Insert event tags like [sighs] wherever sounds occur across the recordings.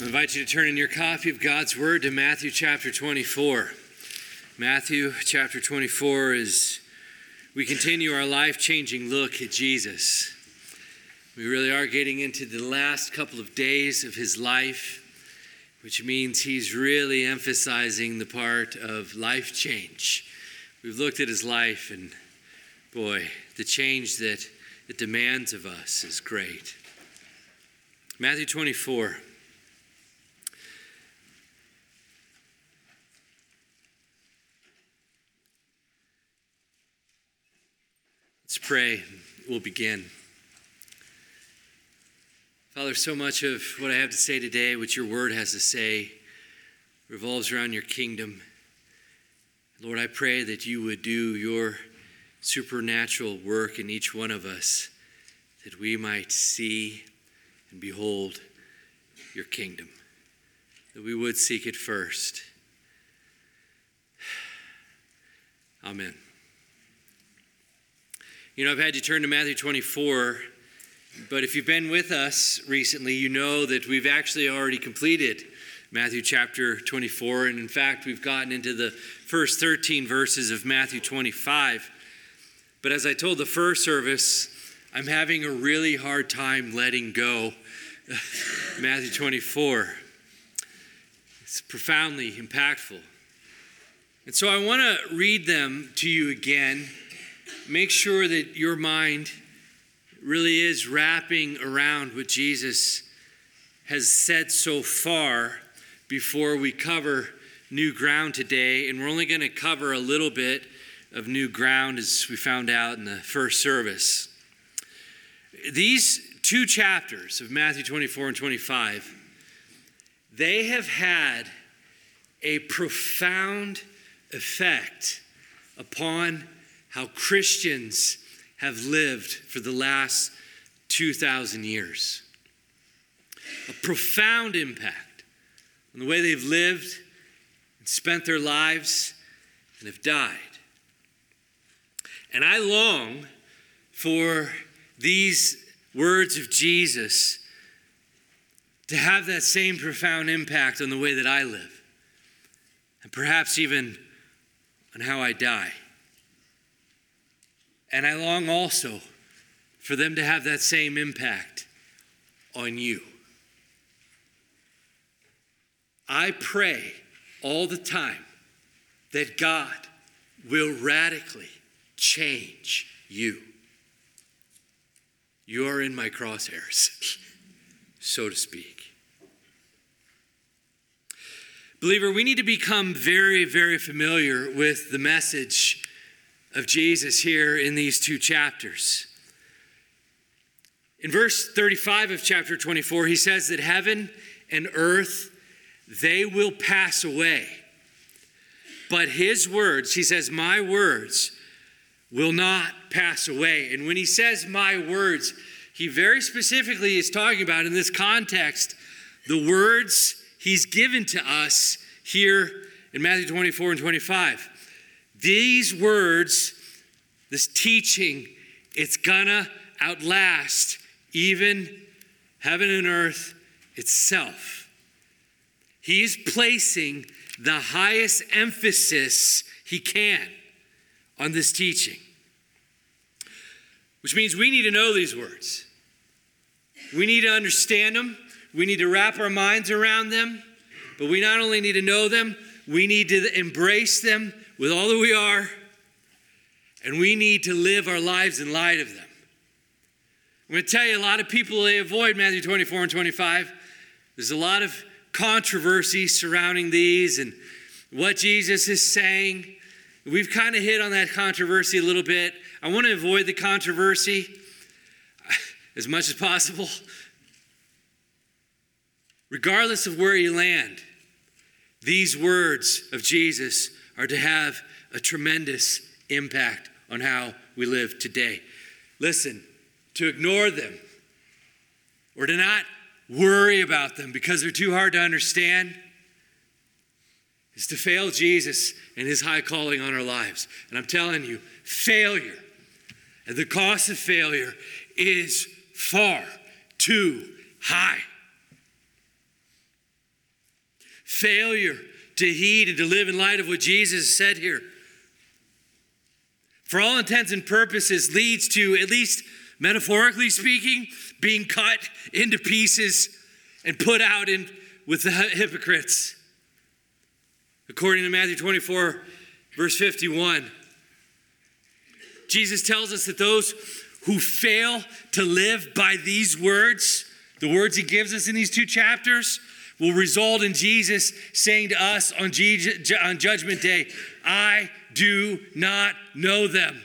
I invite you to turn in your copy of God's Word to Matthew chapter 24. Matthew chapter 24 is we continue our life changing look at Jesus. We really are getting into the last couple of days of his life, which means he's really emphasizing the part of life change. We've looked at his life, and boy, the change that it demands of us is great. Matthew 24. Let's pray. We'll begin. Father, so much of what I have to say today, what your word has to say, revolves around your kingdom. Lord, I pray that you would do your supernatural work in each one of us, that we might see and behold your kingdom, that we would seek it first. [sighs] Amen. You know, I've had you turn to Matthew 24, but if you've been with us recently, you know that we've actually already completed Matthew chapter 24. And in fact, we've gotten into the first 13 verses of Matthew 25. But as I told the first service, I'm having a really hard time letting go [laughs] Matthew 24. It's profoundly impactful. And so I want to read them to you again make sure that your mind really is wrapping around what Jesus has said so far before we cover new ground today. And we're only going to cover a little bit of new ground as we found out in the first service. These two chapters of Matthew 24 and 25, they have had a profound effect upon how Christians have lived for the last 2,000 years. A profound impact on the way they've lived and spent their lives and have died. And I long for these words of Jesus to have that same profound impact on the way that I live, and perhaps even on how I die. And I long also for them to have that same impact on you. I pray all the time that God will radically change you. You are in my crosshairs, [laughs] so to speak. Believer, we need to become very, very familiar with the message of Jesus here in these two chapters. In verse 35 of chapter 24, he says that heaven and earth, they will pass away. But his words, he says, my words will not pass away. And when he says my words, he very specifically is talking about in this context the words he's given to us here in Matthew 24 and 25. These words, this teaching, it's gonna outlast even heaven and earth itself. He's placing the highest emphasis he can on this teaching, which means we need to know these words. We need to understand them. We need to wrap our minds around them. But we not only need to know them, we need to embrace them with all that we are, and we need to live our lives in light of them. I'm going to tell you, a lot of people they avoid Matthew 24 and 25. There's a lot of controversy surrounding these and what Jesus is saying. We've kind of hit on that controversy a little bit. I want to avoid the controversy [laughs] as much as possible. Regardless of where you land, these words of Jesus are to have a tremendous impact on how we live today. Listen, to ignore them or to not worry about them because they're too hard to understand is to fail Jesus and his high calling on our lives. And I'm telling you, failure and the cost of failure is far too high. failure to heed and to live in light of what Jesus said here, for all intents and purposes, leads to, at least metaphorically speaking, being cut into pieces and put out in, with the hypocrites. According to Matthew 24, verse 51, Jesus tells us that those who fail to live by these words, the words he gives us in these two chapters, will result in Jesus saying to us on, on Judgment Day, I do not know them.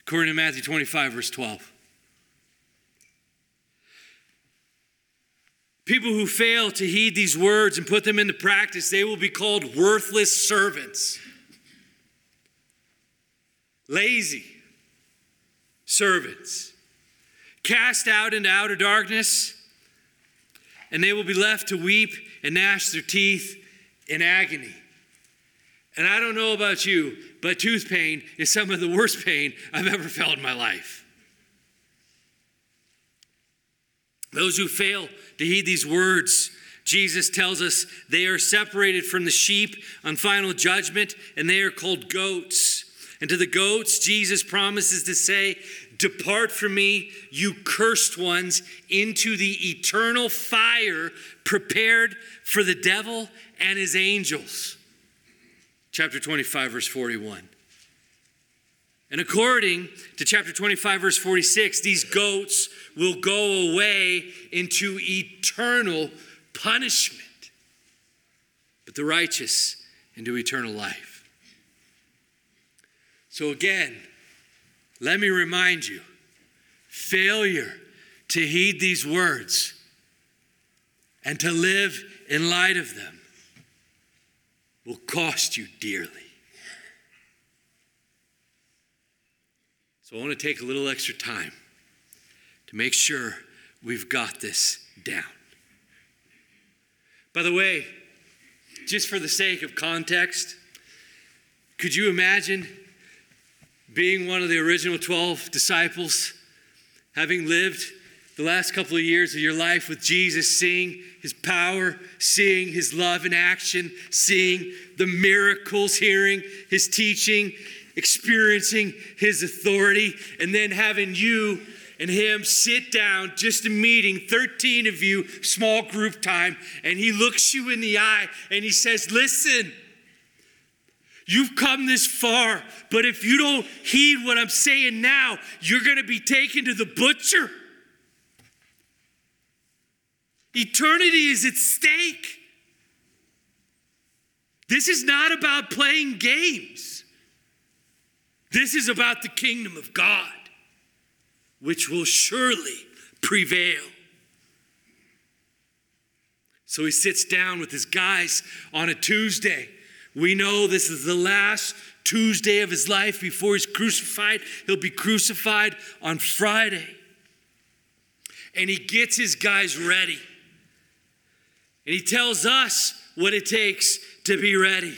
According to Matthew 25, verse 12. People who fail to heed these words and put them into practice, they will be called worthless servants. Lazy servants. Cast out into outer darkness, and they will be left to weep and gnash their teeth in agony. And I don't know about you, but tooth pain is some of the worst pain I've ever felt in my life. Those who fail to heed these words, Jesus tells us they are separated from the sheep on final judgment and they are called goats. And to the goats, Jesus promises to say, Depart from me, you cursed ones, into the eternal fire prepared for the devil and his angels. Chapter 25, verse 41. And according to chapter 25, verse 46, these goats will go away into eternal punishment, but the righteous into eternal life. So, again, let me remind you failure to heed these words and to live in light of them will cost you dearly. So I want to take a little extra time to make sure we've got this down. By the way, just for the sake of context, could you imagine being one of the original 12 disciples, having lived the last couple of years of your life with Jesus, seeing his power, seeing his love in action, seeing the miracles, hearing his teaching, experiencing his authority, and then having you and him sit down, just a meeting, 13 of you, small group time, and he looks you in the eye and he says, Listen, you've come this far, but if you don't heed what I'm saying now, you're going to be taken to the butcher. Eternity is at stake. This is not about playing games. This is about the kingdom of God, which will surely prevail. So he sits down with his guys on a Tuesday. We know this is the last Tuesday of his life before he's crucified. He'll be crucified on Friday. And he gets his guys ready. And he tells us what it takes to be ready.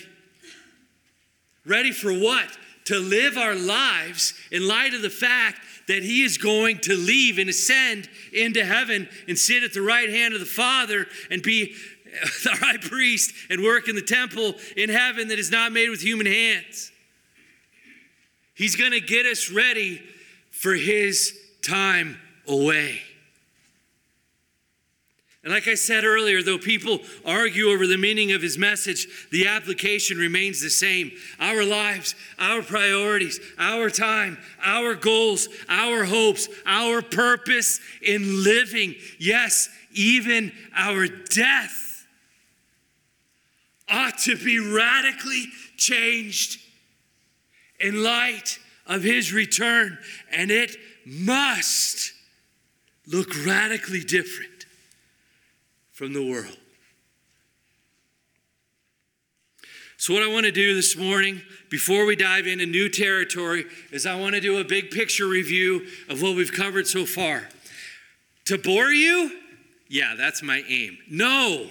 Ready for what? to live our lives in light of the fact that he is going to leave and ascend into heaven and sit at the right hand of the Father and be [laughs] the high priest and work in the temple in heaven that is not made with human hands. He's going to get us ready for his time away. And like I said earlier, though people argue over the meaning of his message, the application remains the same. Our lives, our priorities, our time, our goals, our hopes, our purpose in living, yes, even our death, to be radically changed in light of his return. And it must look radically different from the world. So, what I want to do this morning, before we dive into new territory, is I want to do a big picture review of what we've covered so far. To bore you? Yeah, that's my aim. No.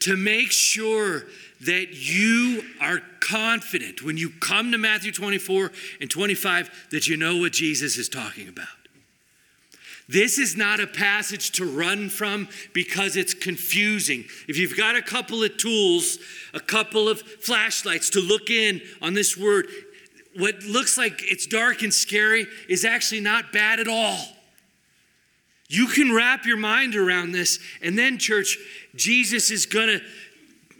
To make sure that you are confident when you come to Matthew 24 and 25 that you know what Jesus is talking about This is not a passage to run from because it's confusing. If you've got a couple of tools, a couple of flashlights to look in on this word, what looks like it's dark and scary is actually not bad at all. You can wrap your mind around this, and then, church, Jesus is going to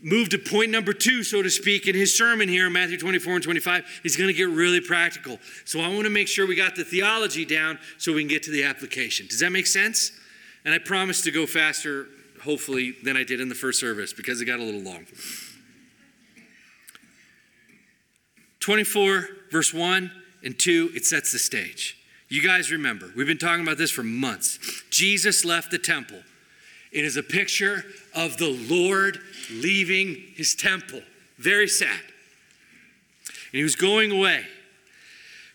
move to point number two, so to speak, in his sermon here in Matthew 24 and 25. He's going to get really practical. So I want to make sure we got the theology down so we can get to the application. Does that make sense? And I promise to go faster, hopefully, than I did in the first service because it got a little long. 24, verse 1 and 2, it sets the stage. You guys remember, we've been talking about this for months. Jesus left the temple. It is a picture of the Lord leaving his temple. Very sad. And he was going away.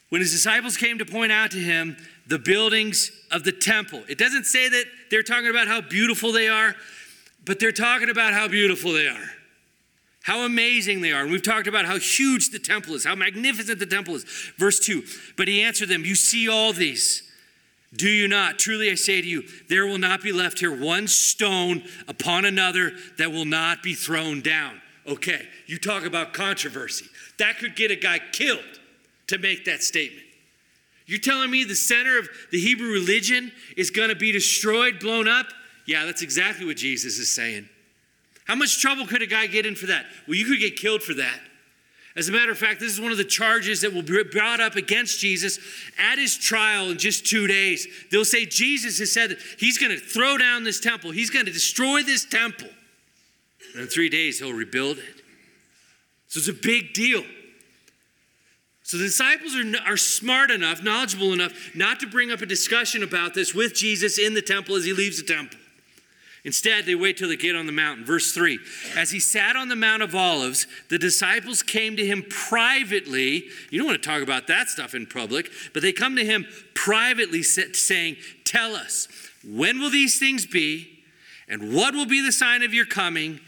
When his disciples came to point out to him the buildings of the temple, it doesn't say that they're talking about how beautiful they are, but they're talking about how beautiful they are. How amazing they are. And we've talked about how huge the temple is, how magnificent the temple is. Verse 2 But he answered them, You see all these. Do you not? Truly I say to you, there will not be left here one stone upon another that will not be thrown down. Okay, you talk about controversy. That could get a guy killed to make that statement. You're telling me the center of the Hebrew religion is going to be destroyed, blown up? Yeah, that's exactly what Jesus is saying. How much trouble could a guy get in for that? Well, you could get killed for that. As a matter of fact, this is one of the charges that will be brought up against Jesus at his trial in just two days. They'll say Jesus has said that he's going to throw down this temple, he's going to destroy this temple. And in three days, he'll rebuild it. So it's a big deal. So the disciples are, are smart enough, knowledgeable enough, not to bring up a discussion about this with Jesus in the temple as he leaves the temple. Instead, they wait till they get on the mountain. Verse 3 As he sat on the Mount of Olives, the disciples came to him privately. You don't want to talk about that stuff in public, but they come to him privately saying, Tell us, when will these things be? And what will be the sign of your coming?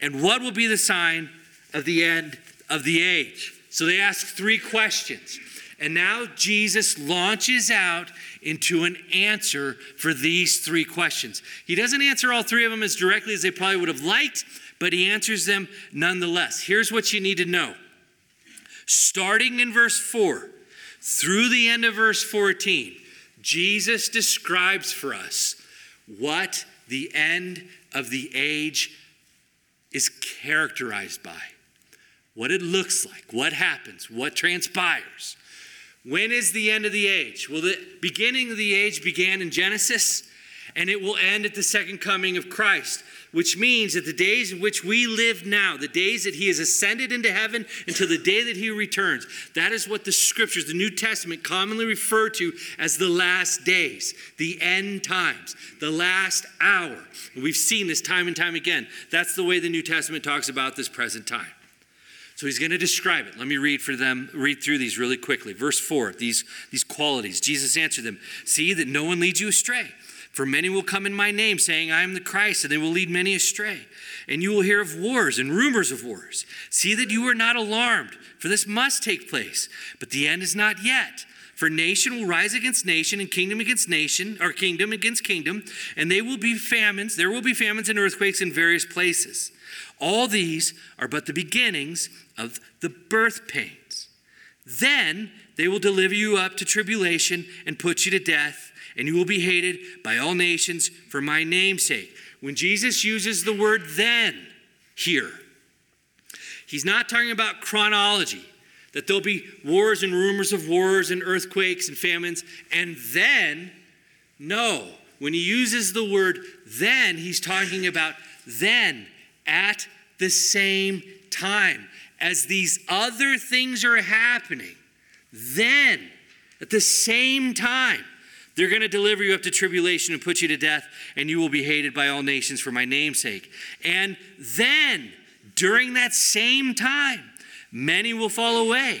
And what will be the sign of the end of the age? So they ask three questions. And now Jesus launches out into an answer for these three questions. He doesn't answer all three of them as directly as they probably would have liked, but he answers them nonetheless. Here's what you need to know starting in verse 4 through the end of verse 14, Jesus describes for us what the end of the age is characterized by, what it looks like, what happens, what transpires. When is the end of the age? Well, the beginning of the age began in Genesis, and it will end at the second coming of Christ, which means that the days in which we live now, the days that He has ascended into heaven until the day that He returns, that is what the scriptures, the New Testament, commonly refer to as the last days, the end times, the last hour. And we've seen this time and time again. That's the way the New Testament talks about this present time. So he's going to describe it. Let me read for them, read through these really quickly. Verse 4, these, these qualities. Jesus answered them See that no one leads you astray. For many will come in my name, saying, I am the Christ, and they will lead many astray. And you will hear of wars and rumors of wars. See that you are not alarmed, for this must take place. But the end is not yet. For nation will rise against nation, and kingdom against nation, or kingdom against kingdom, and they will be famines. There will be famines and earthquakes in various places. All these are but the beginnings of the birth pains. Then they will deliver you up to tribulation and put you to death, and you will be hated by all nations for my name's sake. When Jesus uses the word then here, he's not talking about chronology, that there'll be wars and rumors of wars and earthquakes and famines, and then, no. When he uses the word then, he's talking about then at the same time as these other things are happening, then at the same time, they're going to deliver you up to tribulation and put you to death, and you will be hated by all nations for my name's sake. And then, during that same time, many will fall away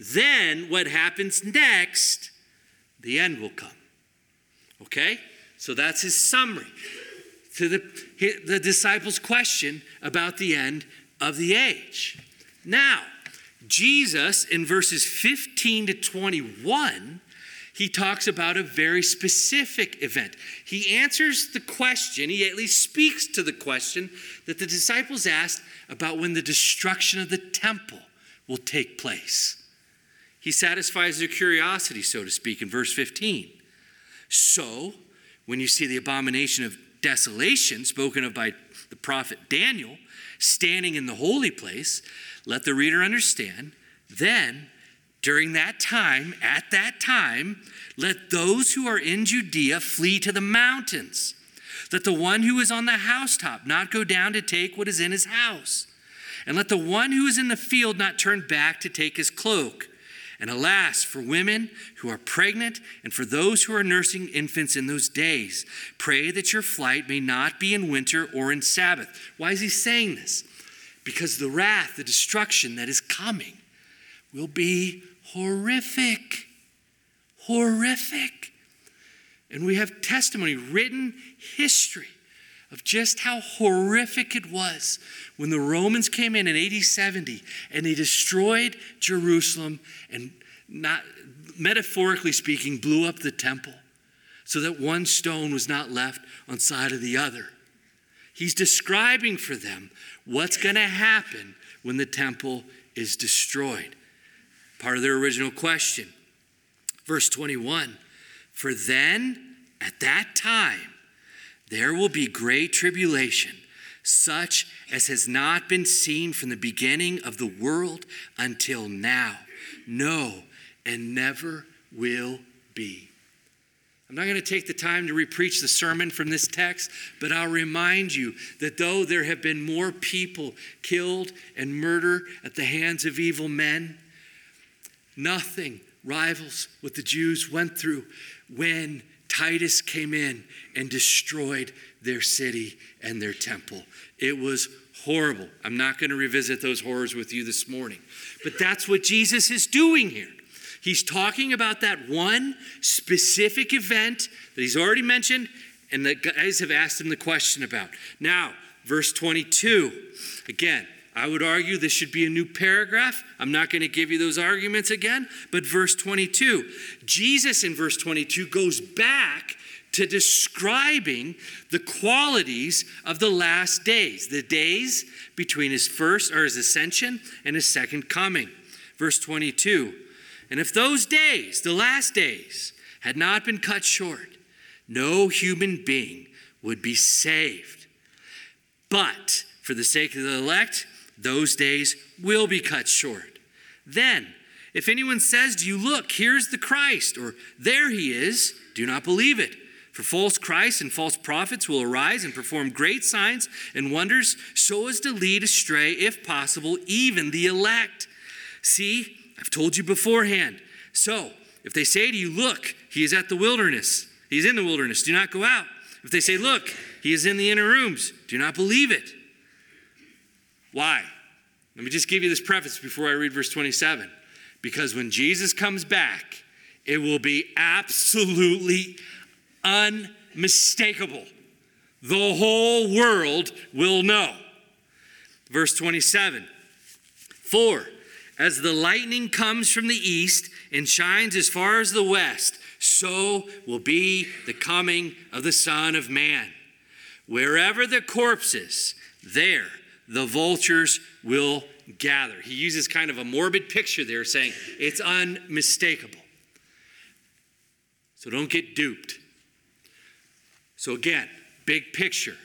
then what happens next, the end will come. Okay? So that's his summary to the, the disciples' question about the end of the age. Now, Jesus, in verses 15 to 21, he talks about a very specific event. He answers the question, he at least speaks to the question that the disciples asked about when the destruction of the temple will take place. He satisfies their curiosity, so to speak, in verse 15. So, when you see the abomination of desolation spoken of by the prophet Daniel standing in the holy place, let the reader understand. Then, during that time, at that time, let those who are in Judea flee to the mountains. Let the one who is on the housetop not go down to take what is in his house. And let the one who is in the field not turn back to take his cloak. And alas, for women who are pregnant and for those who are nursing infants in those days, pray that your flight may not be in winter or in Sabbath. Why is he saying this? Because the wrath, the destruction that is coming will be horrific. Horrific. And we have testimony, written history of just how horrific it was when the Romans came in in AD 70 and they destroyed Jerusalem and, not metaphorically speaking, blew up the temple so that one stone was not left on side of the other. He's describing for them what's going to happen when the temple is destroyed. Part of their original question. Verse 21 For then, at that time, there will be great tribulation, such as has not been seen from the beginning of the world until now. No, and never will be. I'm not going to take the time to repreach the sermon from this text, but I'll remind you that though there have been more people killed and murdered at the hands of evil men, nothing rivals what the Jews went through when Titus came in and destroyed their city and their temple. It was horrible. I'm not going to revisit those horrors with you this morning. But that's what Jesus is doing here. He's talking about that one specific event that he's already mentioned and the guys have asked him the question about. Now, verse 22. Again, I would argue this should be a new paragraph. I'm not going to give you those arguments again, but verse 22. Jesus in verse 22 goes back to describing the qualities of the last days, the days between his first or his ascension and his second coming. Verse 22. And if those days, the last days, had not been cut short, no human being would be saved. But for the sake of the elect, those days will be cut short. Then, if anyone says to you, Look, here's the Christ, or there he is, do not believe it. For false Christs and false prophets will arise and perform great signs and wonders so as to lead astray, if possible, even the elect. See, I've told you beforehand. So, if they say to you, Look, he is at the wilderness, he's in the wilderness, do not go out. If they say, Look, he is in the inner rooms, do not believe it. Why? Let me just give you this preface before I read verse 27. Because when Jesus comes back, it will be absolutely unmistakable. The whole world will know. Verse 27 For as the lightning comes from the east and shines as far as the west, so will be the coming of the Son of Man. Wherever the corpse is, there the vultures will gather. He uses kind of a morbid picture there, saying it's unmistakable. So don't get duped. So, again, big picture.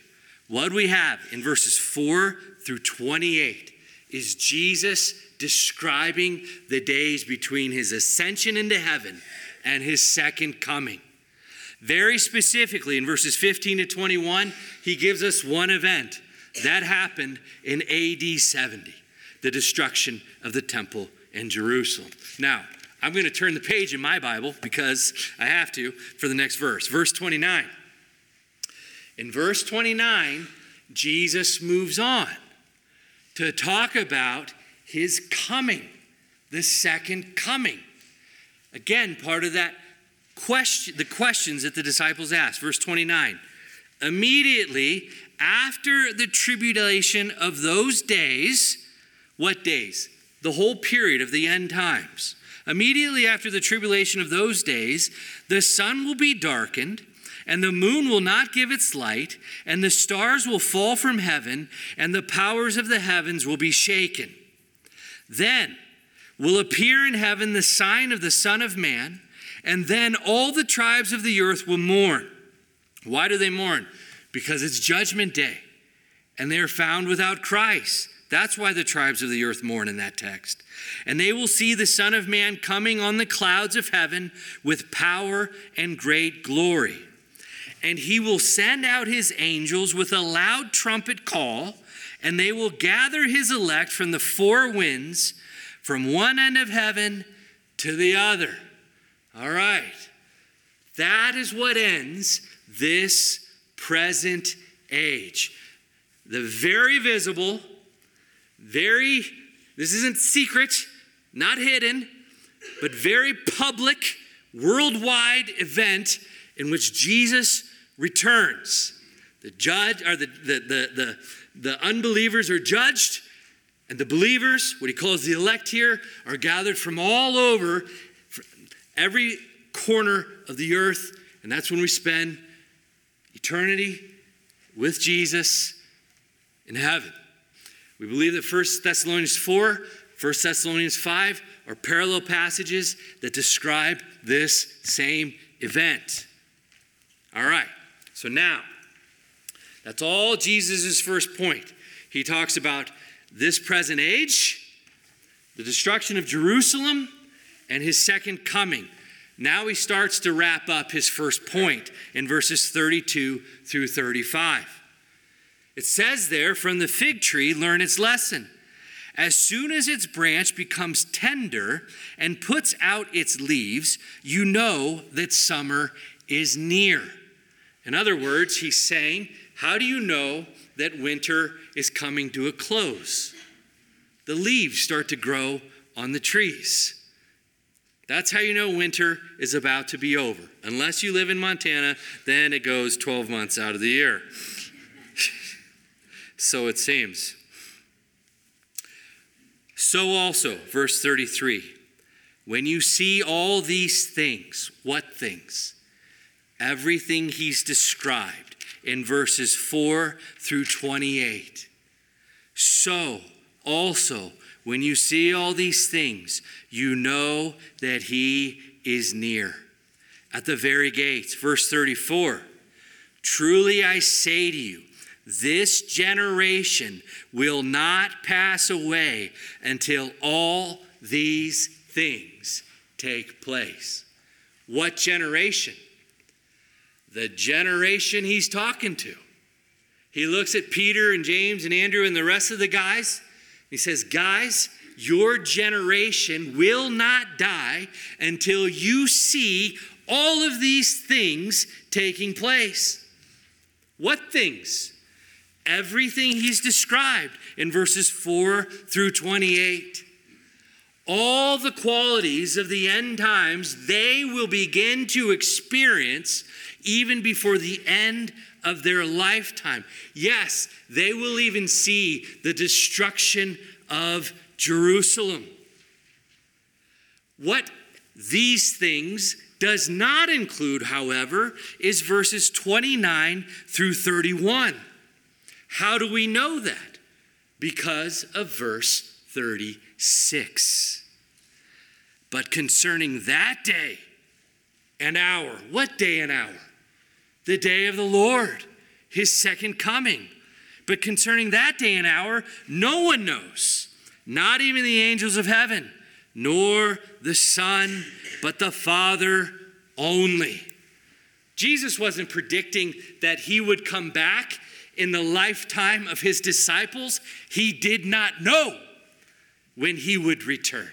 What we have in verses 4 through 28 is Jesus describing the days between his ascension into heaven and his second coming. Very specifically, in verses 15 to 21, he gives us one event that happened in AD 70, the destruction of the temple in Jerusalem. Now, I'm going to turn the page in my Bible because I have to for the next verse. Verse 29. In verse 29, Jesus moves on to talk about his coming, the second coming. Again, part of that question, the questions that the disciples asked. Verse 29. Immediately after the tribulation of those days, what days? The whole period of the end times. Immediately after the tribulation of those days, the sun will be darkened, and the moon will not give its light, and the stars will fall from heaven, and the powers of the heavens will be shaken. Then will appear in heaven the sign of the Son of Man, and then all the tribes of the earth will mourn. Why do they mourn? Because it's judgment day, and they are found without Christ. That's why the tribes of the earth mourn in that text. And they will see the Son of Man coming on the clouds of heaven with power and great glory. And he will send out his angels with a loud trumpet call, and they will gather his elect from the four winds, from one end of heaven to the other. All right. That is what ends this present age. The very visible, very, this isn't secret, not hidden, but very public, worldwide event in which Jesus returns. The judge or the, the, the, the, the unbelievers are judged, and the believers, what he calls the elect here, are gathered from all over, every corner of the earth, and that's when we spend eternity with Jesus in heaven. We believe that 1 Thessalonians 4, 1 Thessalonians 5 are parallel passages that describe this same event. All right, so now, that's all Jesus' first point. He talks about this present age, the destruction of Jerusalem, and his second coming. Now he starts to wrap up his first point in verses 32 through 35. It says there, from the fig tree, learn its lesson. As soon as its branch becomes tender and puts out its leaves, you know that summer is near. In other words, he's saying, How do you know that winter is coming to a close? The leaves start to grow on the trees. That's how you know winter is about to be over. Unless you live in Montana, then it goes 12 months out of the year. [laughs] so it seems. So also, verse 33 when you see all these things, what things? Everything he's described in verses 4 through 28. So also, when you see all these things, you know that he is near. At the very gates, verse 34 Truly I say to you, this generation will not pass away until all these things take place. What generation? The generation he's talking to. He looks at Peter and James and Andrew and the rest of the guys. He says, Guys, your generation will not die until you see all of these things taking place. What things? everything he's described in verses 4 through 28. All the qualities of the end times they will begin to experience even before the end of their lifetime. Yes, they will even see the destruction of Jerusalem. What these things does not include, however, is verses 29 through 31. How do we know that? Because of verse 36. But concerning that day and hour, what day and hour? The day of the Lord, his second coming. But concerning that day and hour, no one knows, not even the angels of heaven, nor the Son, but the Father only. Jesus wasn't predicting that he would come back in the lifetime of his disciples, he did not know when he would return.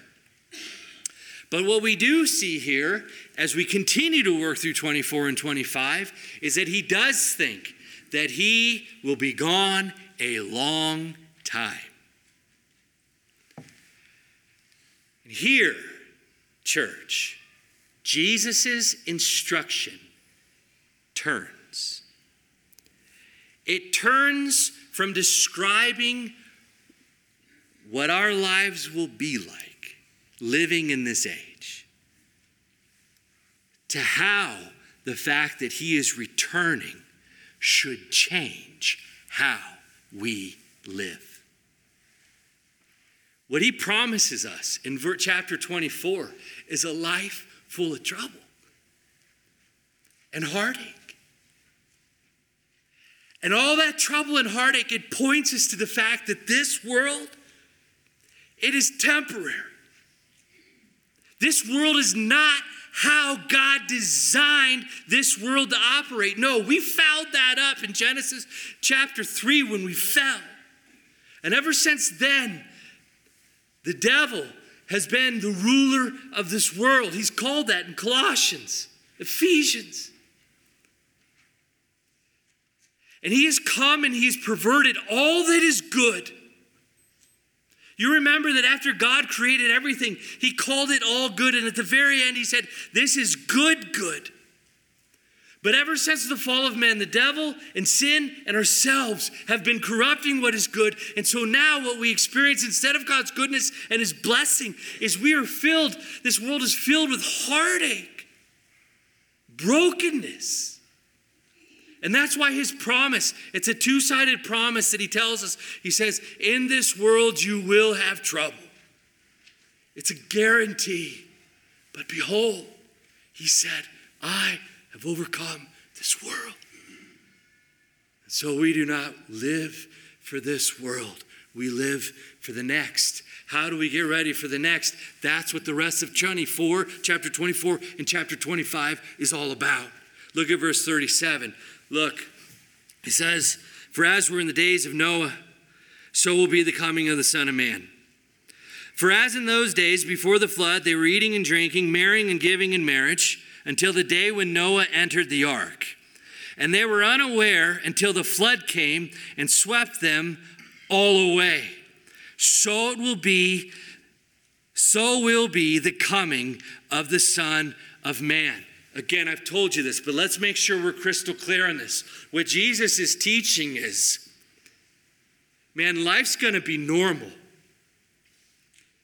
But what we do see here as we continue to work through 24 and 25 is that he does think that he will be gone a long time. And here, church, Jesus' instruction turns. It turns from describing what our lives will be like living in this age to how the fact that he is returning should change how we live. What he promises us in chapter 24 is a life full of trouble and heartache. And all that trouble and heartache, it points us to the fact that this world, it is temporary. This world is not how God designed this world to operate. No, we fouled that up in Genesis chapter 3 when we fell. And ever since then, the devil has been the ruler of this world. He's called that in Colossians, Ephesians. And he has come and he's perverted all that is good. You remember that after God created everything, he called it all good. And at the very end, he said, This is good, good. But ever since the fall of man, the devil and sin and ourselves have been corrupting what is good. And so now, what we experience instead of God's goodness and his blessing is we are filled, this world is filled with heartache, brokenness and that's why his promise, it's a two sided promise that he tells us. He says, In this world you will have trouble. It's a guarantee. But behold, he said, I have overcome this world. And so we do not live for this world, we live for the next. How do we get ready for the next? That's what the rest of 24, chapter 24 and chapter 25 is all about. Look at verse 37. Look, he says, For as were in the days of Noah, so will be the coming of the Son of Man. For as in those days before the flood, they were eating and drinking, marrying and giving in marriage, until the day when Noah entered the ark. And they were unaware until the flood came and swept them all away. So it will be, so will be the coming of the Son of Man. Again, I've told you this, but let's make sure we're crystal clear on this. What Jesus is teaching is man, life's going to be normal.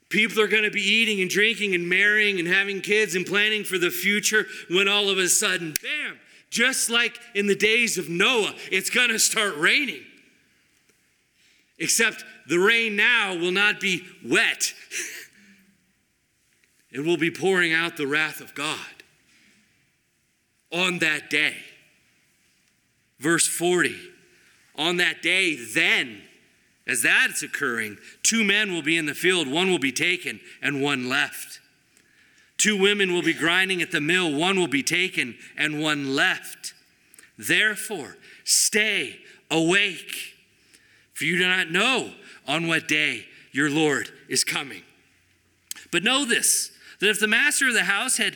People are going to be eating and drinking and marrying and having kids and planning for the future when all of a sudden, bam, just like in the days of Noah, it's going to start raining. Except the rain now will not be wet, [laughs] it will be pouring out the wrath of God on that day. Verse 40 On that day, then, as that's occurring, two men will be in the field, one will be taken and one left. Two women will be grinding at the mill, one will be taken and one left. Therefore, stay awake, for you do not know on what day your Lord is coming. But know this that if the master of the house had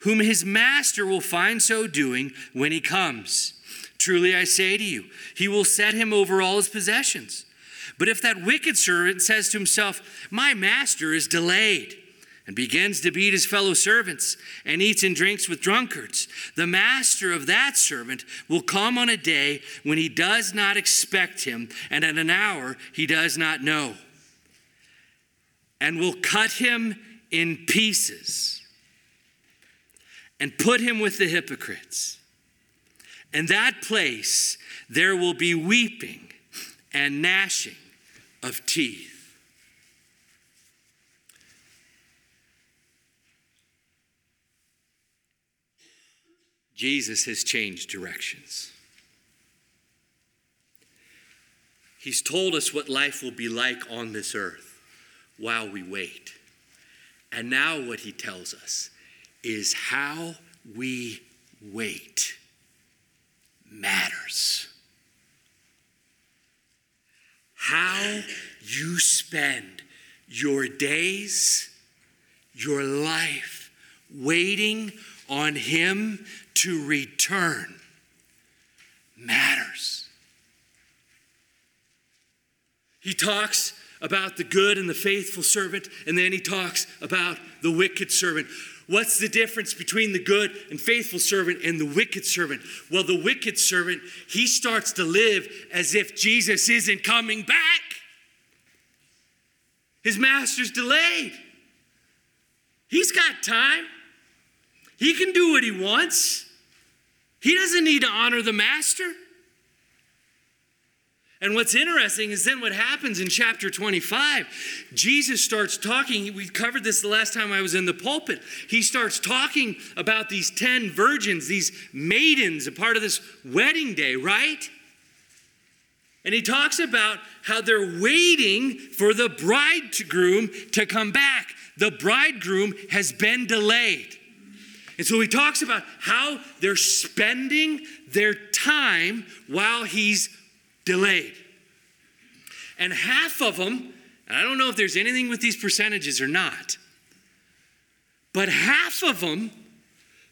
whom his master will find so doing when he comes. Truly I say to you, he will set him over all his possessions. But if that wicked servant says to himself, My master is delayed, and begins to beat his fellow servants and eats and drinks with drunkards, the master of that servant will come on a day when he does not expect him, and at an hour he does not know, and will cut him in pieces and put him with the hypocrites. In that place, there will be weeping and gnashing of teeth. Jesus has changed directions. He's told us what life will be like on this earth while we wait. And now, what he tells us is how we wait matters. How you spend your days, your life, waiting on Him to return matters. He talks about the good and the faithful servant, and then he talks about the wicked servant. What's the difference between the good and faithful servant and the wicked servant? Well, the wicked servant, he starts to live as if Jesus isn't coming back. His master's delayed. He's got time. He can do what he wants. He doesn't need to honor the master. And what's interesting is then what happens in chapter 25. Jesus starts talking. We covered this the last time I was in the pulpit. He starts talking about these 10 virgins, these maidens, a part of this wedding day, right? And he talks about how they're waiting for the bridegroom to come back. The bridegroom has been delayed. And so he talks about how they're spending their time while he's delayed. And half of them, and I don't know if there's anything with these percentages or not, but half of them,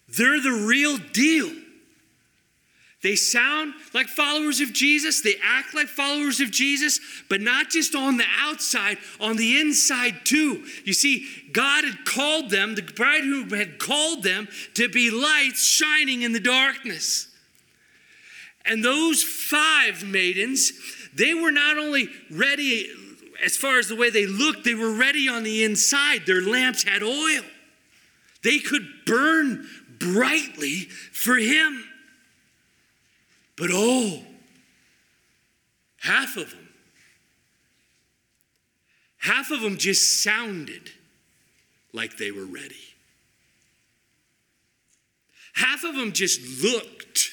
they're the real deal. They sound like followers of Jesus, they act like followers of Jesus, but not just on the outside, on the inside too. You see, God had called them, the bridegroom had called them to be lights shining in the darkness. And those five maidens, they were not only ready as far as the way they looked, they were ready on the inside. Their lamps had oil, they could burn brightly for Him. But oh, half of them, half of them just sounded like they were ready. Half of them just looked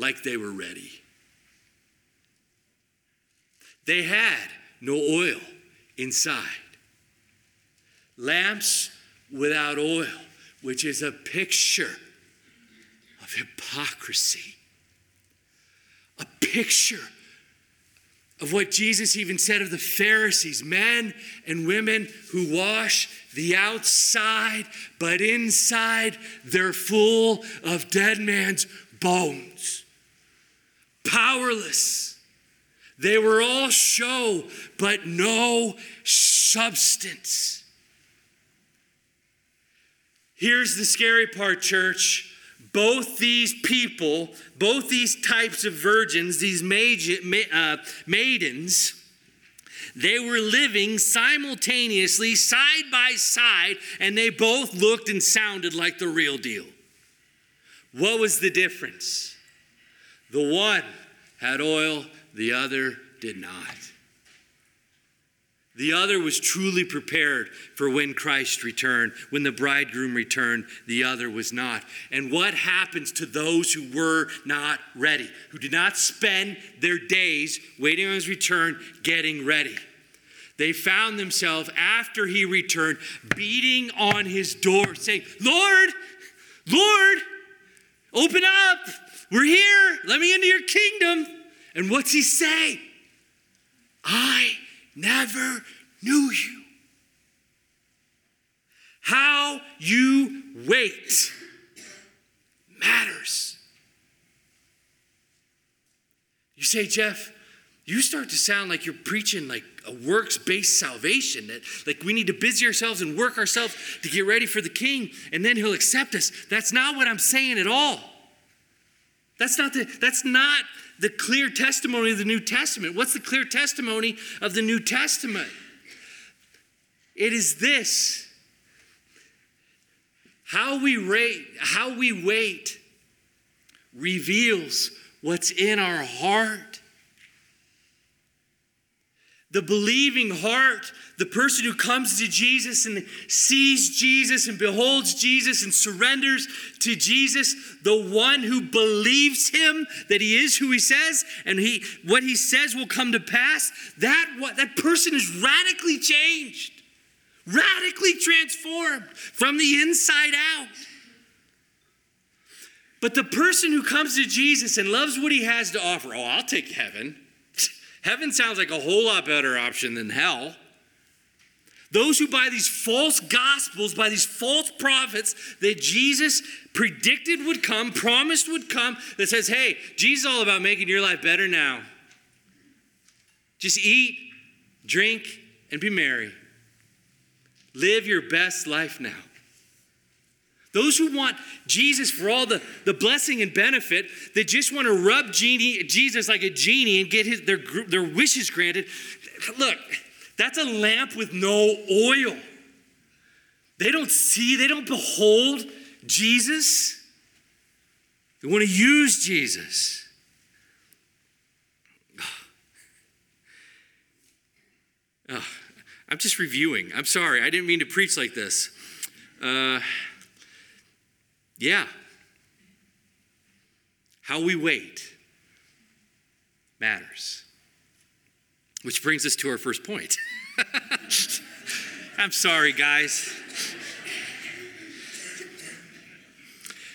like they were ready. They had no oil inside. Lamps without oil, which is a picture of hypocrisy, a picture of what Jesus even said of the Pharisees men and women who wash the outside, but inside they're full of dead man's bones powerless. They were all show, but no substance. Here's the scary part, church. Both these people, both these types of virgins, these uh, maidens, they were living simultaneously, side by side, and they both looked and sounded like the real deal. What was the difference? The one had oil, the other did not. The other was truly prepared for when Christ returned, when the bridegroom returned, the other was not. And what happens to those who were not ready, who did not spend their days waiting on his return, getting ready? They found themselves after he returned beating on his door, saying, Lord, Lord, open up. We're here. Let me into your kingdom. And what's he say? I never knew you. How you wait matters. You say, Jeff, you start to sound like you're preaching like a works based salvation, that like we need to busy ourselves and work ourselves to get ready for the king, and then he'll accept us. That's not what I'm saying at all. That's not the, that's not the clear testimony of the New Testament. What's the clear testimony of the New Testament? It is this. How we rate, how we wait reveals what's in our heart. The believing heart, the person who comes to Jesus and sees Jesus and beholds Jesus and surrenders to Jesus, the one who believes him that he is who he says and he what he says will come to pass, that what that person is radically changed, radically transformed from the inside out. But the person who comes to Jesus and loves what he has to offer, oh, I'll take heaven. Heaven sounds like a whole lot better option than hell. Those who buy these false gospels, by these false prophets that Jesus predicted would come, promised would come, that says, hey, Jesus is all about making your life better now. Just eat, drink, and be merry. Live your best life now. Those who want Jesus for all the, the blessing and benefit, they just want to rub genie, Jesus like a genie and get his, their, their wishes granted. Look, that's a lamp with no oil. They don't see, they don't behold Jesus. They want to use Jesus. Oh, I'm just reviewing. I'm sorry. I didn't mean to preach like this. Uh, yeah. How we wait matters. Which brings us to our first point. [laughs] I'm sorry, guys.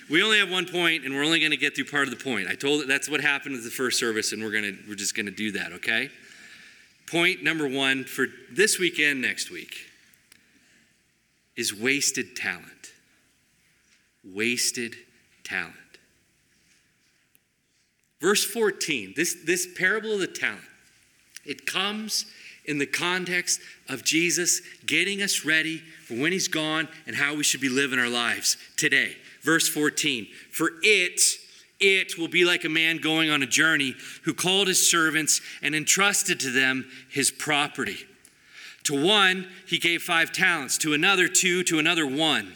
We only have one point, and we're only going to get through part of the point. I told that's what happened with the first service, and we're going to we're just going to do that. Okay. Point number one for this weekend, next week, is wasted talent wasted talent. Verse 14, this, this parable of the talent, it comes in the context of Jesus getting us ready for when he's gone and how we should be living our lives today. Verse 14, for it, it will be like a man going on a journey who called his servants and entrusted to them his property. To one, he gave five talents, to another, two, to another, one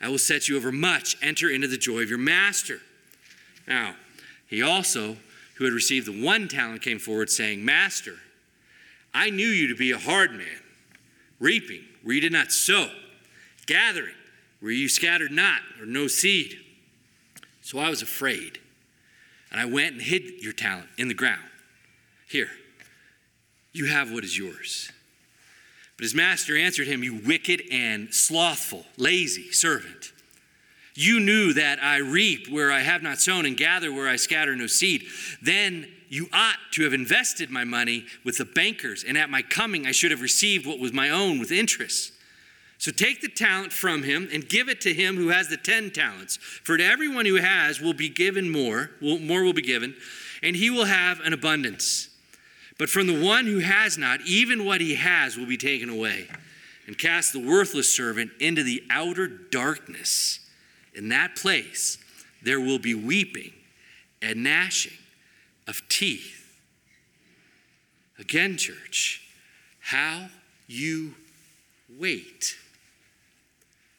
I will set you over much. Enter into the joy of your master. Now, he also, who had received the one talent, came forward, saying, Master, I knew you to be a hard man, reaping where you did not sow, gathering where you scattered not, or no seed. So I was afraid, and I went and hid your talent in the ground. Here, you have what is yours. But his master answered him, You wicked and slothful, lazy servant. You knew that I reap where I have not sown and gather where I scatter no seed. Then you ought to have invested my money with the bankers, and at my coming I should have received what was my own with interest. So take the talent from him and give it to him who has the ten talents. For to everyone who has will be given more, more will be given, and he will have an abundance. But from the one who has not, even what he has will be taken away. And cast the worthless servant into the outer darkness. In that place, there will be weeping and gnashing of teeth. Again, church, how you wait,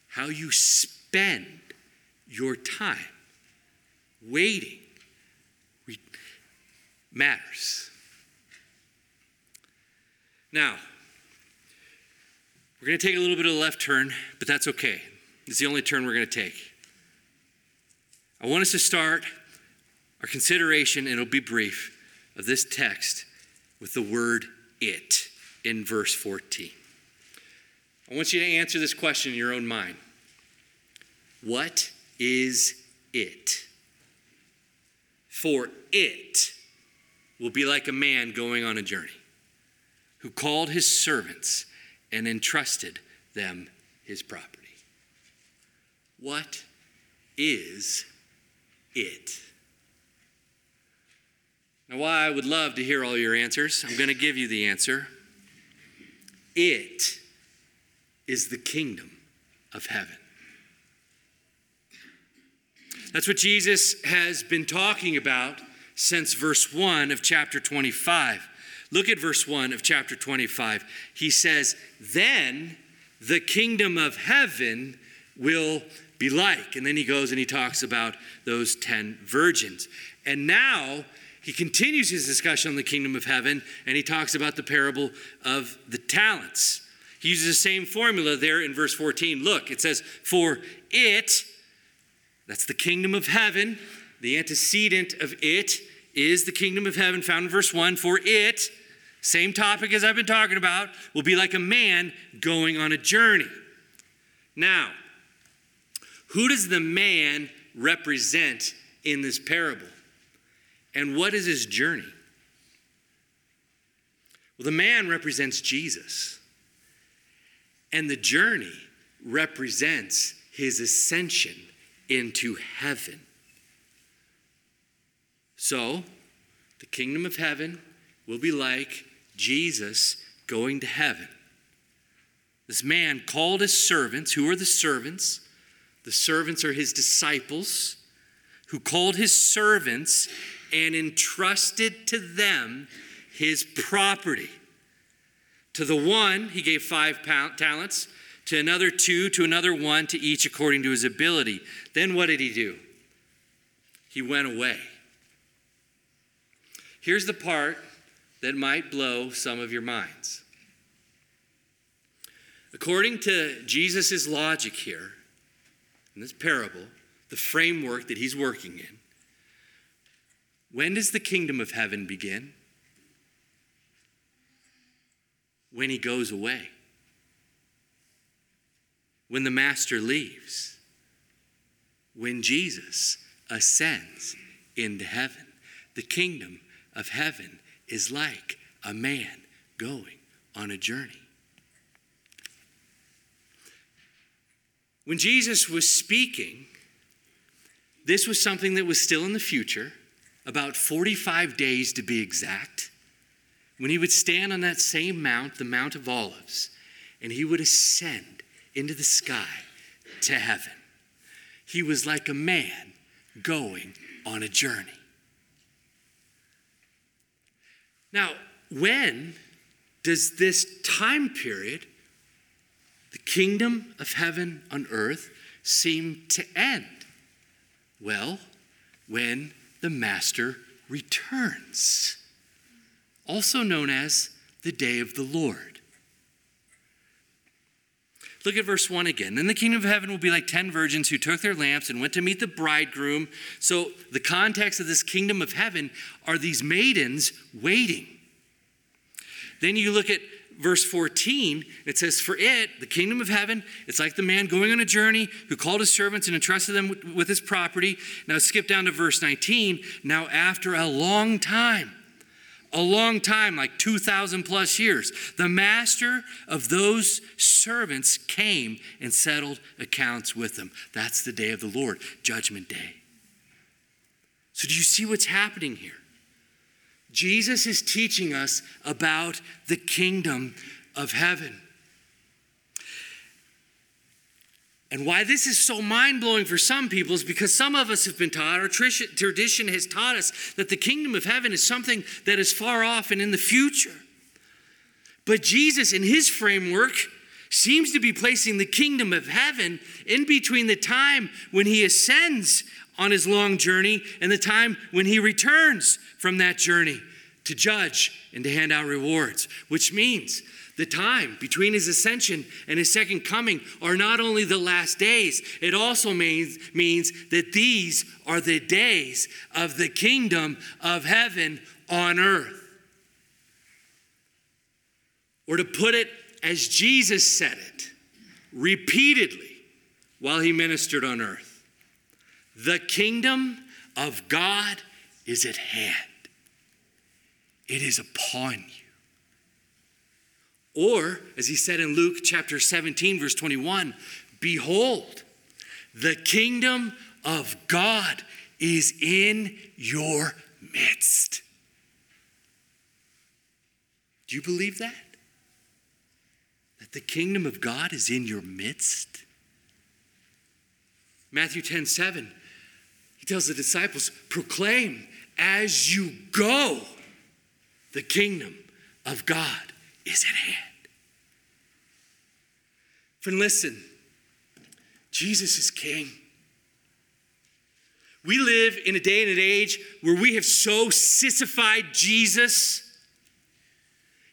how you spend your time waiting matters. Now, we're going to take a little bit of a left turn, but that's okay. It's the only turn we're going to take. I want us to start our consideration, and it'll be brief, of this text with the word it in verse 14. I want you to answer this question in your own mind What is it. For it will be like a man going on a journey who called his servants and entrusted them his property. What is it? Now, while I would love to hear all your answers, I'm going to give you the answer. It is the kingdom of heaven. That's what Jesus has been talking about since verse 1 of chapter 25. Look at verse 1 of chapter 25. He says, Then the kingdom of heaven will be like. And then he goes and he talks about those 10 virgins. And now he continues his discussion on the kingdom of heaven and he talks about the parable of the talents. He uses the same formula there in verse 14. Look, it says, For it, that's the kingdom of heaven, the antecedent of it is the kingdom of heaven found in verse 1. For it, same topic as I've been talking about, will be like a man going on a journey. Now, who does the man represent in this parable? And what is his journey? Well, the man represents Jesus. And the journey represents his ascension into heaven. So, the kingdom of heaven will be like Jesus going to heaven. This man called his servants. Who are the servants? The servants are his disciples, who called his servants and entrusted to them his property. To the one, he gave five talents, to another two, to another one, to each according to his ability. Then what did he do? He went away. Here's the part that might blow some of your minds. According to Jesus' logic here, in this parable, the framework that he's working in, when does the kingdom of heaven begin? When he goes away. When the master leaves. When Jesus ascends into heaven. The kingdom of heaven is like a man going on a journey. When Jesus was speaking, this was something that was still in the future about 45 days to be exact, when he would stand on that same mount, the Mount of Olives, and he would ascend into the sky to heaven. He was like a man going on a journey. Now, when does this time period, the kingdom of heaven on earth, seem to end? Well, when the master returns, also known as the day of the Lord. Look at verse 1 again. Then the kingdom of heaven will be like 10 virgins who took their lamps and went to meet the bridegroom. So, the context of this kingdom of heaven are these maidens waiting. Then you look at verse 14, it says, For it, the kingdom of heaven, it's like the man going on a journey who called his servants and entrusted them with, his property. Now skip down to verse 19. Now, after a long time, a long time, like 2,000 plus years, the master of those servants came and settled accounts with them. That's the day of the Lord, Judgment Day. So, do you see what's happening here? Jesus is teaching us about the kingdom of heaven. And why this is so mind blowing for some people is because some of us have been taught, our tradition has taught us, that the kingdom of heaven is something that is far off and in the future. But Jesus, in his framework, seems to be placing the kingdom of heaven in between the time when he ascends on his long journey and the time when he returns from that journey to judge and to hand out rewards, which means the time between his ascension and his second coming are not only the last days, it also means, means that these are the days of the kingdom of heaven on earth. Or to put it as Jesus said it repeatedly while he ministered on earth The kingdom of God is at hand, it is upon you. Or, as he said in Luke chapter 17, verse 21, behold, the kingdom of God is in your midst. Do you believe that? That the kingdom of God is in your midst? Matthew 10 7, he tells the disciples, proclaim as you go, the kingdom of God is at hand. Friend, listen, Jesus is king. We live in a day and an age where we have so sissified Jesus.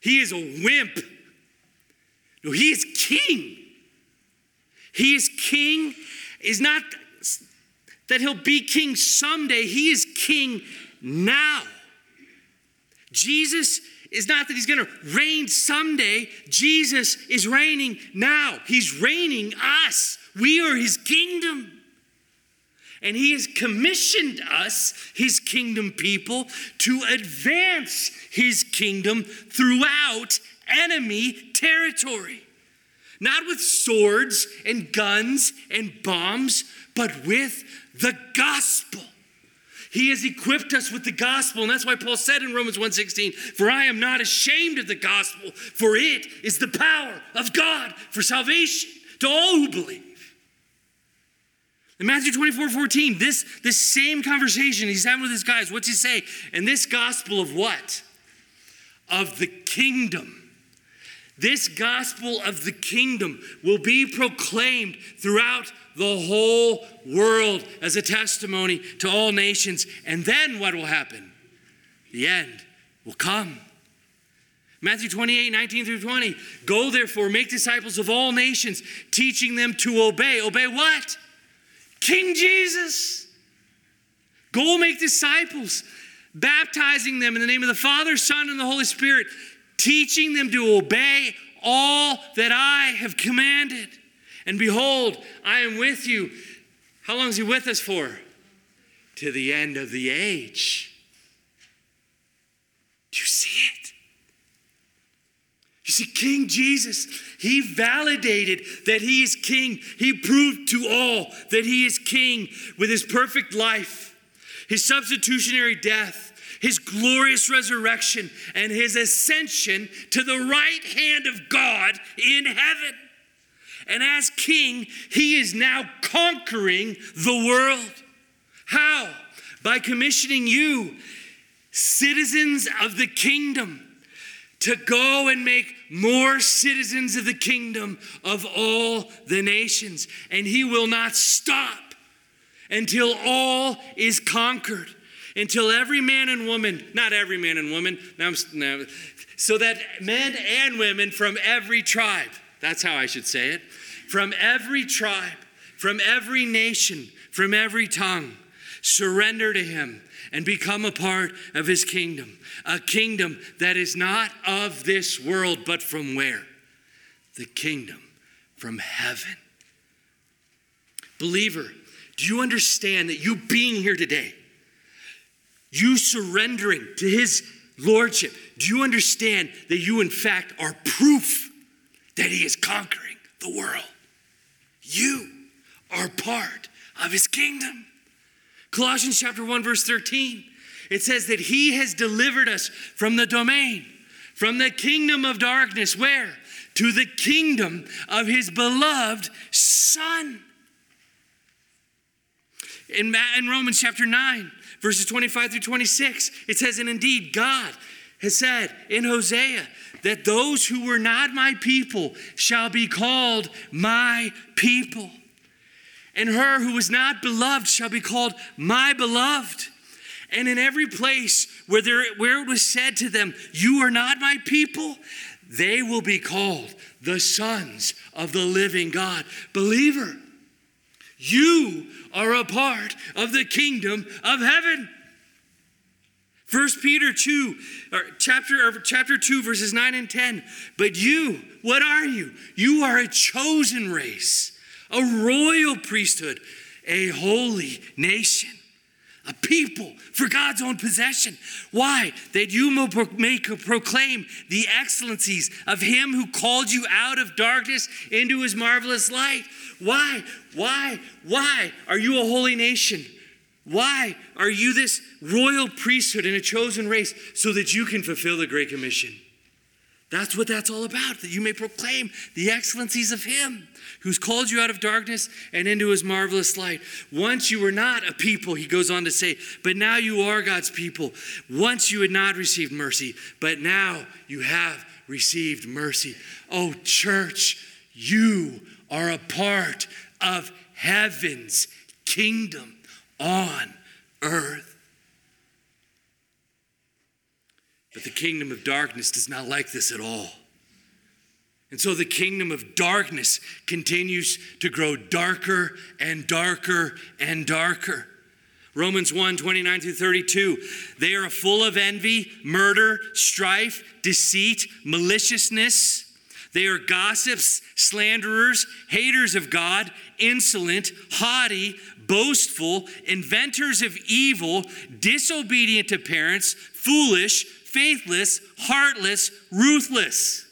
He is a wimp. No, he is king. He is king, is not that he'll be king someday, he is king now. Jesus is not that he's going to reign someday. Jesus is reigning now. He's reigning us. We are his kingdom. And he has commissioned us, his kingdom people, to advance his kingdom throughout enemy territory. Not with swords and guns and bombs, but with the gospel. He has equipped us with the gospel, and that's why Paul said in Romans 1:16, "For I am not ashamed of the gospel, for it is the power of God for salvation to all who believe." In Matthew 24, 14, this, this same conversation he's having with his guys, what's he say? And this gospel of what? Of the kingdom. This gospel of the kingdom will be proclaimed throughout the whole world as a testimony to all nations. And then what will happen? The end will come. Matthew 28, 19 through 20. Go therefore, make disciples of all nations, teaching them to obey. Obey what? King Jesus. Go make disciples, baptizing them in the name of the Father, Son, and the Holy Spirit, teaching them to obey all that I have commanded. And behold, I am with you. How long is he with us for? To the end of the age. Do you see it? You see, King Jesus, he validated that he is king. He proved to all that he is king with his perfect life, his substitutionary death, his glorious resurrection, and his ascension to the right hand of God in heaven. And as king, he is now conquering the world. How? By commissioning you, citizens of the kingdom, to go and make more citizens of the kingdom of all the nations. And he will not stop until all is conquered, until every man and woman, not every man and woman, now, now, so that men and women from every tribe, that's how I should say it, from every tribe, from every nation, from every tongue, surrender to him and become a part of his kingdom. A kingdom that is not of this world, but from where? The kingdom from heaven. Believer, do you understand that you being here today, you surrendering to his lordship, do you understand that you, in fact, are proof that he is conquering the world? You are part of his kingdom. Colossians chapter 1 verse 13. It says that he has delivered us from the domain, from the kingdom of darkness where? To the kingdom of his beloved son. In, in Romans chapter 9, verses 25 through 26, it says, And indeed, God has said in Hosea that those who were not my people shall be called my people. And her who was not beloved shall be called my beloved. And in every place where, there, where it was said to them, You are not my people, they will be called the sons of the living God. Believer, you are a part of the kingdom of heaven. First Peter 2, or chapter, or chapter 2, verses 9 and 10. But you, what are you? You are a chosen race, a royal priesthood, a holy nation, a people for God's own possession. Why? That you may proclaim the excellencies of Him who called you out of darkness into His marvelous light. Why? Why? Why are you a holy nation? Why are you this royal priesthood and a chosen race so that you can fulfill the Great Commission? That's what that's all about, that you may proclaim the excellencies of Him who's called you out of darkness and into His marvelous light. Once you were not a people, he goes on to say, but now you are God's people. Once you had not received mercy, but now you have received mercy. Oh, church, you are a part of heaven's kingdom on earth. But the kingdom of darkness does not like this at all. And so the kingdom of darkness continues to grow darker and darker and darker. Romans 1 29 through 32. They are full of envy, murder, strife, deceit, maliciousness. They are gossips, slanderers, haters of God, insolent, haughty, boastful, inventors of evil, disobedient to parents, foolish, faithless, heartless, ruthless.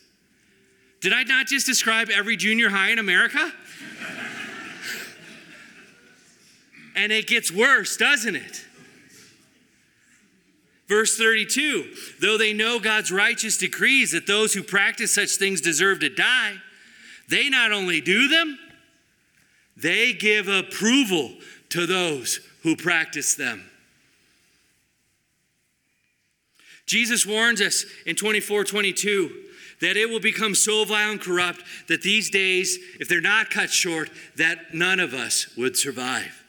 Did I not just describe every junior high in America? [laughs] and it gets worse, doesn't it? Verse 32 Though they know God's righteous decrees that those who practice such things deserve to die, they not only do them, they give approval to those who practice them. Jesus warns us in 24 22 that it will become so vile and corrupt that these days, if they're not cut short, that none of us would survive.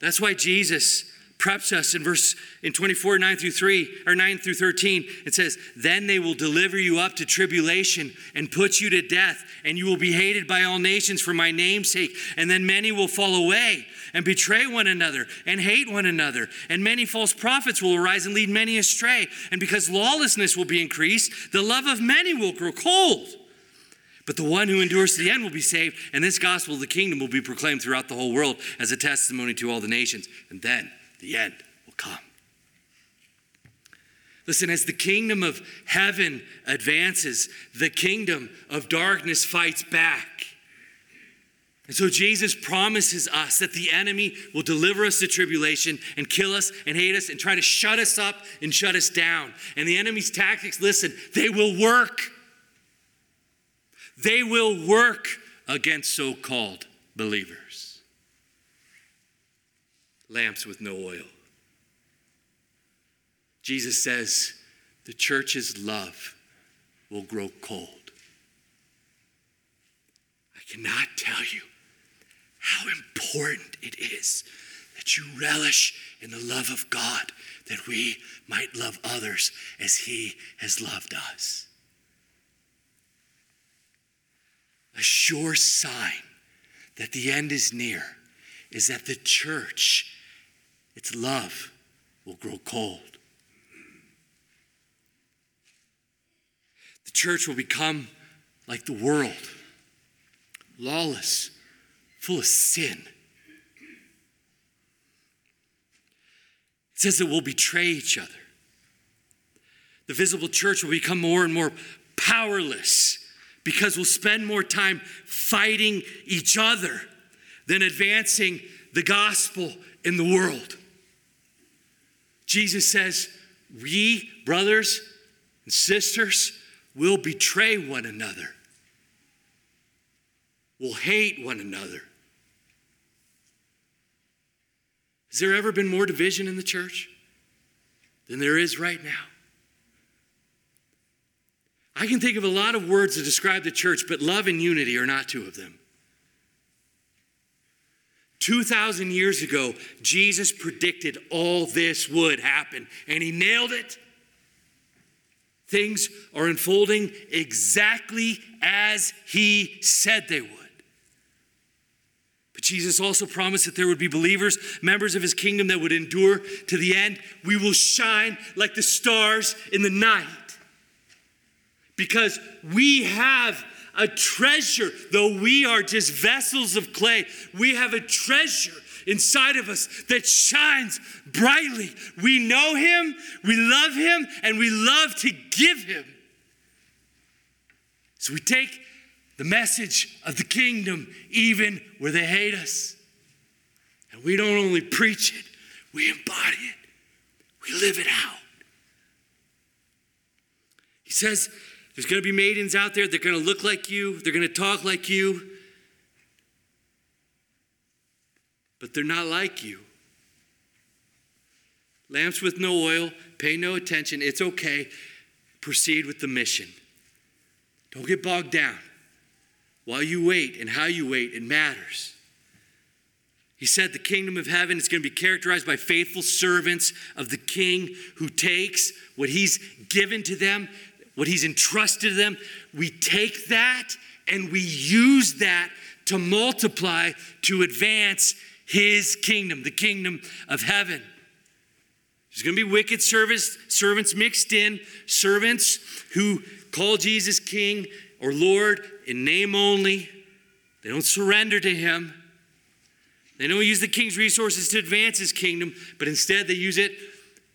That's why Jesus preps us in verse in 24 9 through 3 or 9 through 13 it says then they will deliver you up to tribulation and put you to death and you will be hated by all nations for my name's sake. And then many will fall away and betray one another and hate one another. And many false prophets will arise and lead many astray. And because lawlessness will be increased the love of many will grow cold. But the one who endures to the end will be saved, and this gospel of the kingdom will be proclaimed throughout the whole world as a testimony to all the nations. And then the end will come. Listen, as the kingdom of heaven advances, the kingdom of darkness fights back. And so Jesus promises us that the enemy will deliver us to tribulation and kill us and hate us and try to shut us up and shut us down. And the enemy's tactics, listen, they will work. They will work against so called believers lamps with no oil. Jesus says the church's love will grow cold. I cannot tell you how important it is that you relish in the love of God, that we might love others as He has loved us. A sure sign that the end is near is that the church its love will grow cold. The church will become like the world lawless, full of sin. It says that we'll betray each other. The visible church will become more and more powerless because we'll spend more time fighting each other than advancing the gospel in the world. Jesus says, We, brothers and sisters, will betray one another, will hate one another. Has there ever been more division in the church than there is right now? I can think of a lot of words to describe the church, but love and unity are not two of them. 2,000 years ago, Jesus predicted all this would happen, and he nailed it. Things are unfolding exactly as he said they would. But Jesus also promised that there would be believers, members of his kingdom that would endure to the end. We will shine like the stars in the night because we have a treasure, though we are just vessels of clay. We have a treasure inside of us that shines brightly. We know Him, we love Him, and we love to give Him. So we take the message of the kingdom even where they hate us. And we don't only preach it, we embody it, we live it out. He says, there's going to be maidens out there. They're going to look like you. They're going to talk like you. But they're not like you. Lamps with no oil. Pay no attention. It's okay. Proceed with the mission. Don't get bogged down. While you wait and how you wait, it matters. He said the kingdom of heaven is going to be characterized by faithful servants of the king who takes what he's given to them what He's entrusted to them, we take that and we use that to multiply to advance His kingdom, the kingdom of heaven. There's going to be wicked servants, servants mixed in, servants who call Jesus King or Lord in name only. They don't surrender to Him. They don't use the king's resources to advance his kingdom, but instead they use it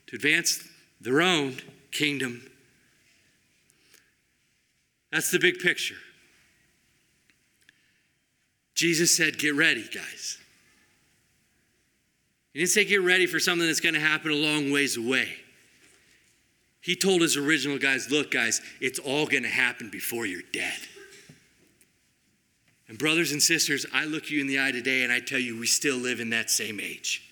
to advance their own kingdom that's the big picture. Jesus said, Get ready, guys. He didn't say get ready for something that's going to happen a long ways away. He told his original guys, Look, guys, it's all going to happen before you're dead. And, brothers and sisters, I look you in the eye today and I tell you, we still live in that same age.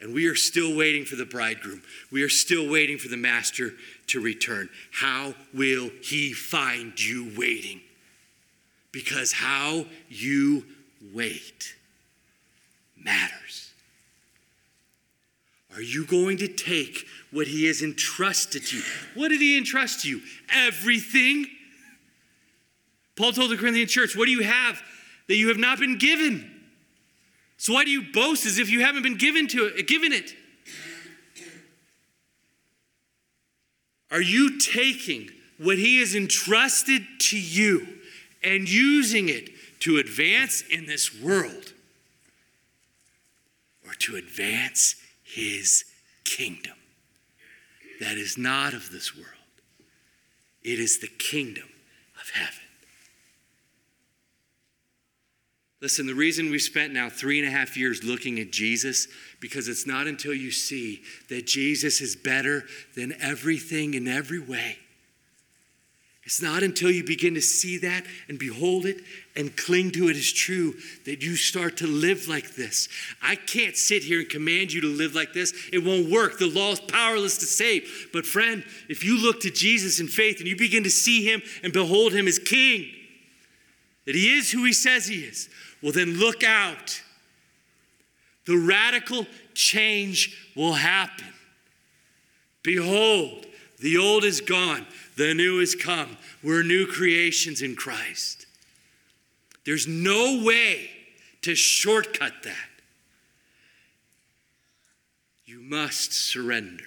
And we are still waiting for the bridegroom. We are still waiting for the master to return. How will he find you waiting? Because how you wait matters. Are you going to take what he has entrusted to you? What did he entrust to you? Everything. Paul told the Corinthian church, What do you have that you have not been given? So why do you boast as if you haven't been given to it, given it? Are you taking what he has entrusted to you and using it to advance in this world or to advance his kingdom that is not of this world? It is the kingdom of heaven. Listen, the reason we spent now three and a half years looking at Jesus, because it's not until you see that Jesus is better than everything in every way. It's not until you begin to see that and behold it and cling to it as true that you start to live like this. I can't sit here and command you to live like this. It won't work. The law is powerless to save. But, friend, if you look to Jesus in faith and you begin to see him and behold him as king, that he is who he says he is, well, then look out. The radical change will happen. Behold, the old is gone, the new is come. We're new creations in Christ. There's no way to shortcut that. You must surrender.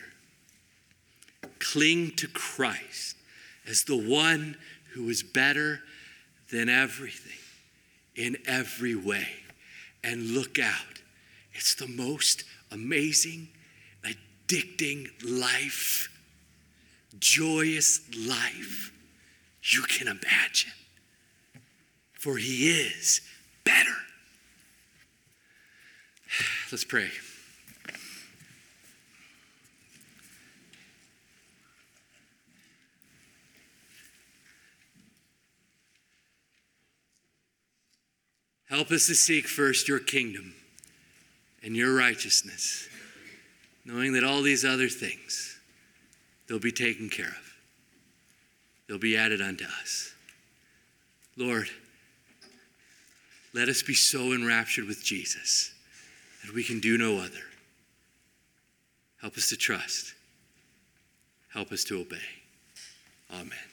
Cling to Christ as the one who is better than everything in every way. And look out. It's the most amazing, addicting life, joyous life you can imagine. For He is better. [sighs] Let's pray. Help us to seek first your kingdom and your righteousness, knowing that all these other things, they'll be taken care of. They'll be added unto us. Lord, let us be so enraptured with Jesus that we can do no other. Help us to trust. Help us to obey. Amen.